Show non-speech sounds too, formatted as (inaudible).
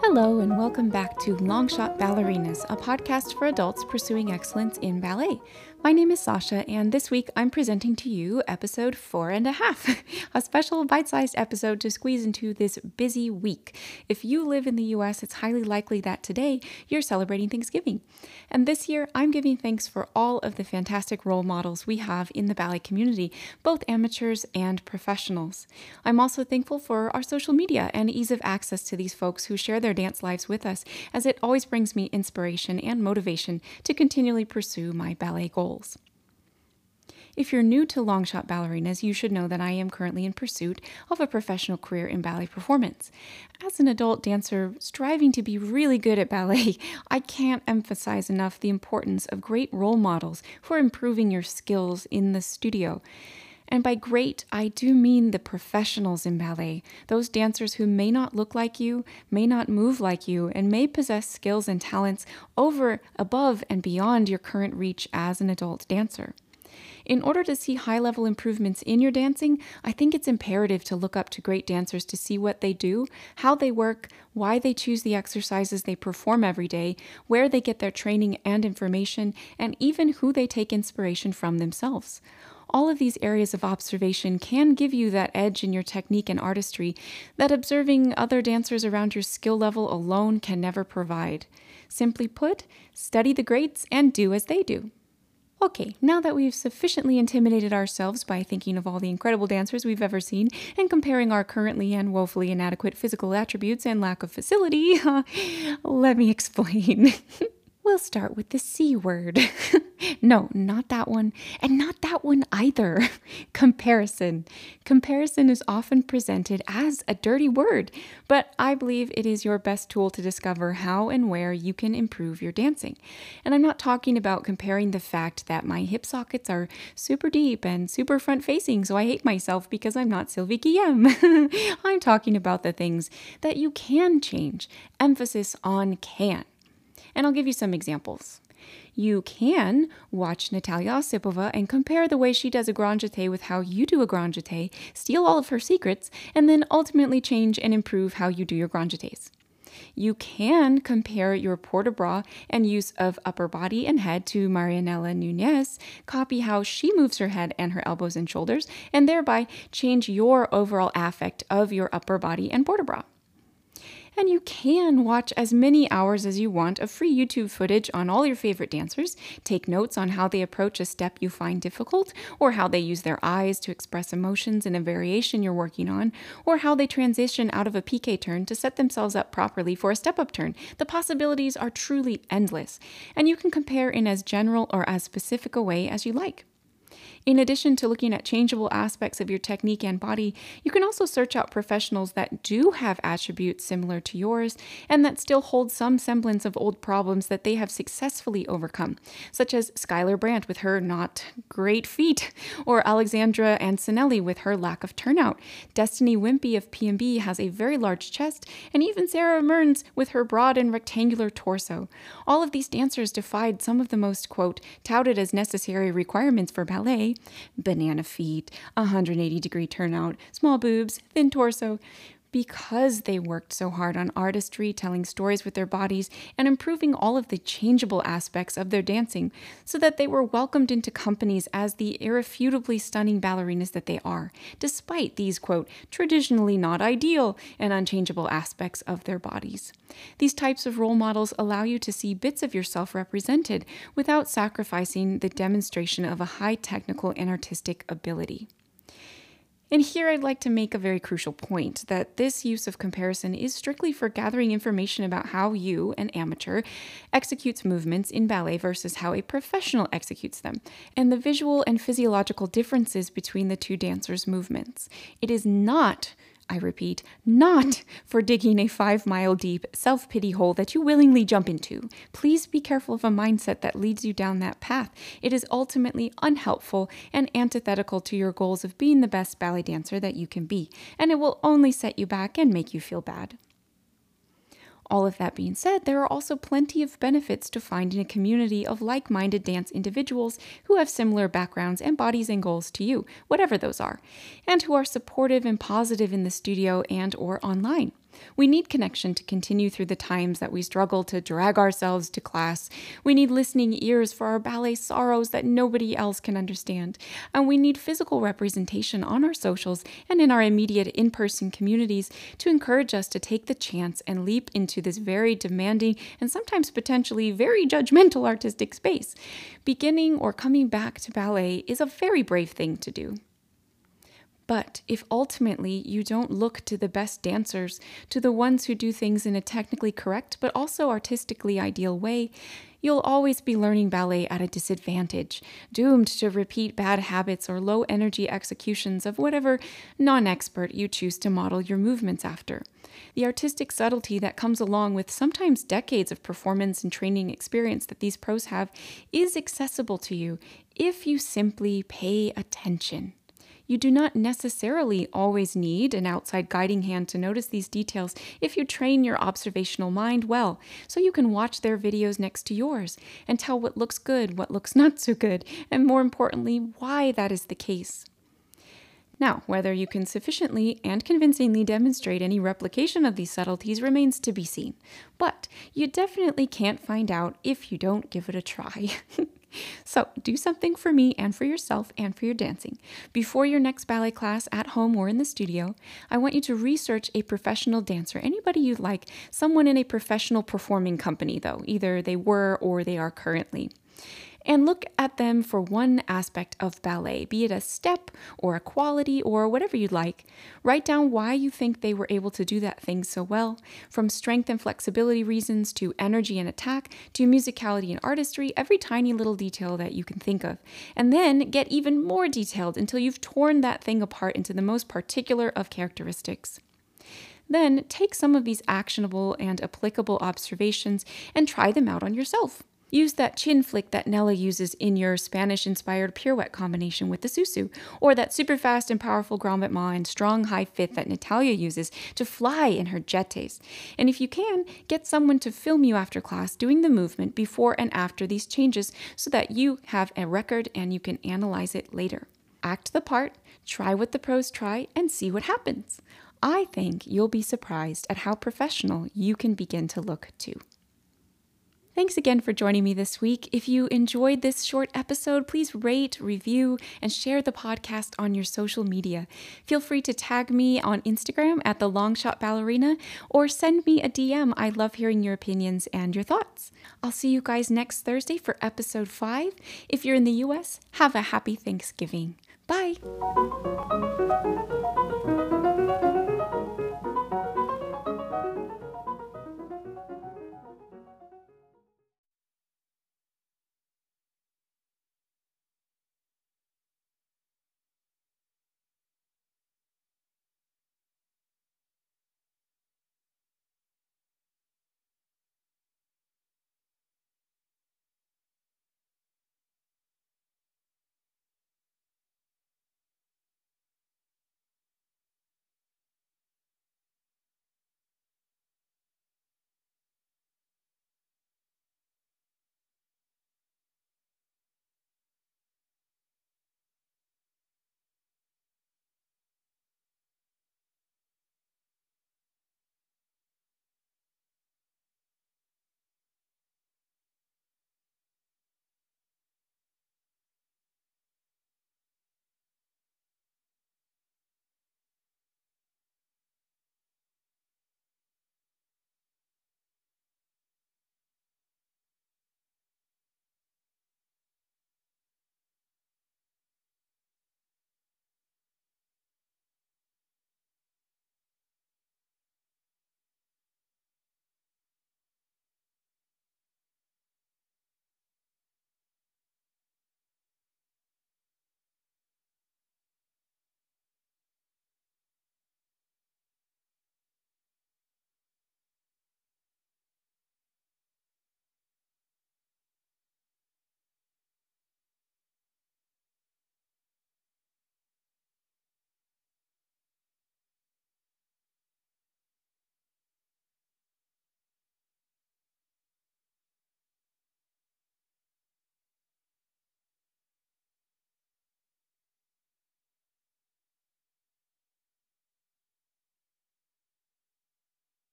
Hello, and welcome back to Longshot Ballerinas, a podcast for adults pursuing excellence in ballet. My name is Sasha, and this week I'm presenting to you episode four and a half, (laughs) a special bite sized episode to squeeze into this busy week. If you live in the US, it's highly likely that today you're celebrating Thanksgiving. And this year, I'm giving thanks for all of the fantastic role models we have in the ballet community, both amateurs and professionals. I'm also thankful for our social media and ease of access to these folks who share their dance lives with us, as it always brings me inspiration and motivation to continually pursue my ballet goals goals. If you're new to Longshot Ballerinas, you should know that I am currently in pursuit of a professional career in ballet performance. As an adult dancer striving to be really good at ballet, (laughs) I can't emphasize enough the importance of great role models for improving your skills in the studio. And by great, I do mean the professionals in ballet, those dancers who may not look like you, may not move like you, and may possess skills and talents over, above, and beyond your current reach as an adult dancer. In order to see high level improvements in your dancing, I think it's imperative to look up to great dancers to see what they do, how they work, why they choose the exercises they perform every day, where they get their training and information, and even who they take inspiration from themselves. All of these areas of observation can give you that edge in your technique and artistry that observing other dancers around your skill level alone can never provide. Simply put, study the greats and do as they do. Okay, now that we've sufficiently intimidated ourselves by thinking of all the incredible dancers we've ever seen and comparing our currently and woefully inadequate physical attributes and lack of facility, (laughs) let me explain. (laughs) We'll start with the C word. (laughs) no, not that one, and not that one either. (laughs) Comparison. Comparison is often presented as a dirty word, but I believe it is your best tool to discover how and where you can improve your dancing. And I'm not talking about comparing the fact that my hip sockets are super deep and super front facing, so I hate myself because I'm not Sylvie Guillem. (laughs) I'm talking about the things that you can change. Emphasis on can. And I'll give you some examples. You can watch Natalia Osipova and compare the way she does a grand jeté with how you do a grand jeté, steal all of her secrets, and then ultimately change and improve how you do your grand jetés. You can compare your port de bras and use of upper body and head to Marianela Nunez, copy how she moves her head and her elbows and shoulders, and thereby change your overall affect of your upper body and port de bras. And you can watch as many hours as you want of free YouTube footage on all your favorite dancers, take notes on how they approach a step you find difficult, or how they use their eyes to express emotions in a variation you're working on, or how they transition out of a piqué turn to set themselves up properly for a step up turn. The possibilities are truly endless, and you can compare in as general or as specific a way as you like. In addition to looking at changeable aspects of your technique and body, you can also search out professionals that do have attributes similar to yours and that still hold some semblance of old problems that they have successfully overcome, such as Skylar Brandt with her not great feet, or Alexandra Ansanelli with her lack of turnout. Destiny Wimpye of PMB has a very large chest, and even Sara Mearns with her broad and rectangular torso. All of these dancers defied some of the most, quote, touted as necessary requirements for ballet banana feet, 180 degree turnout, small boobs, thin torso, because they worked so hard on artistry, telling stories with their bodies, and improving all of the changeable aspects of their dancing so that they were welcomed into companies as the irrefutably stunning ballerinas that they are, despite these, quote, traditionally not ideal and unchangeable aspects of their bodies. These types of role models allow you to see bits of yourself represented without sacrificing the demonstration of a high technical and artistic ability. And here I'd like to make a very crucial point that this use of comparison is strictly for gathering information about how you, an amateur, executes movements in ballet versus how a professional executes them, and the visual and physiological differences between the two dancers' movements. It is not I repeat, not for digging a five mile deep self pity hole that you willingly jump into. Please be careful of a mindset that leads you down that path. It is ultimately unhelpful and antithetical to your goals of being the best ballet dancer that you can be, and it will only set you back and make you feel bad. All of that being said, there are also plenty of benefits to finding a community of like minded dance individuals who have similar backgrounds and bodies and goals to you, whatever those are, and who are supportive and positive in the studio and or online. We need connection to continue through the times that we struggle to drag ourselves to class. We need listening ears for our ballet sorrows that nobody else can understand. And we need physical representation on our socials and in our immediate in person communities to encourage us to take the chance and leap into this very demanding and sometimes potentially very judgmental artistic space. Beginning or coming back to ballet is a very brave thing to do. But if ultimately you don't look to the best dancers, to the ones who do things in a technically correct but also artistically ideal way, you'll always be learning ballet at a disadvantage, doomed to repeat bad habits or low energy executions of whatever non expert you choose to model your movements after. The artistic subtlety that comes along with sometimes decades of performance and training experience that these pros have is accessible to you if you simply pay attention. You do not necessarily always need an outside guiding hand to notice these details if you train your observational mind well, so you can watch their videos next to yours and tell what looks good, what looks not so good, and more importantly, why that is the case. Now, whether you can sufficiently and convincingly demonstrate any replication of these subtleties remains to be seen, but you definitely can't find out if you don't give it a try. (laughs) So, do something for me and for yourself and for your dancing. Before your next ballet class at home or in the studio, I want you to research a professional dancer, anybody you like, someone in a professional performing company, though, either they were or they are currently and look at them for one aspect of ballet, be it a step or a quality or whatever you'd like. Write down why you think they were able to do that thing so well, from strength and flexibility reasons to energy and attack to musicality and artistry, every tiny little detail that you can think of. And then get even more detailed until you've torn that thing apart into the most particular of characteristics. Then take some of these actionable and applicable observations and try them out on yourself. Use that chin flick that Nella uses in your Spanish inspired pirouette combination with the sous-sus, or that super fast and powerful grand battement and strong high fifth that Natalia uses to fly in her jetés. And if you can, get someone to film you after class doing the movement before and after these changes so that you have a record and you can analyze it later. Act the part, try what the pros try, and see what happens. I think you'll be surprised at how professional you can begin to look too. Thanks again for joining me this week. If you enjoyed this short episode, please rate, review, and share the podcast on your social media. Feel free to tag me on Instagram at the Longshot Ballerina or send me a DM. I love hearing your opinions and your thoughts. I'll see you guys next Thursday for episode 5. If you're in the US, have a happy Thanksgiving. Bye.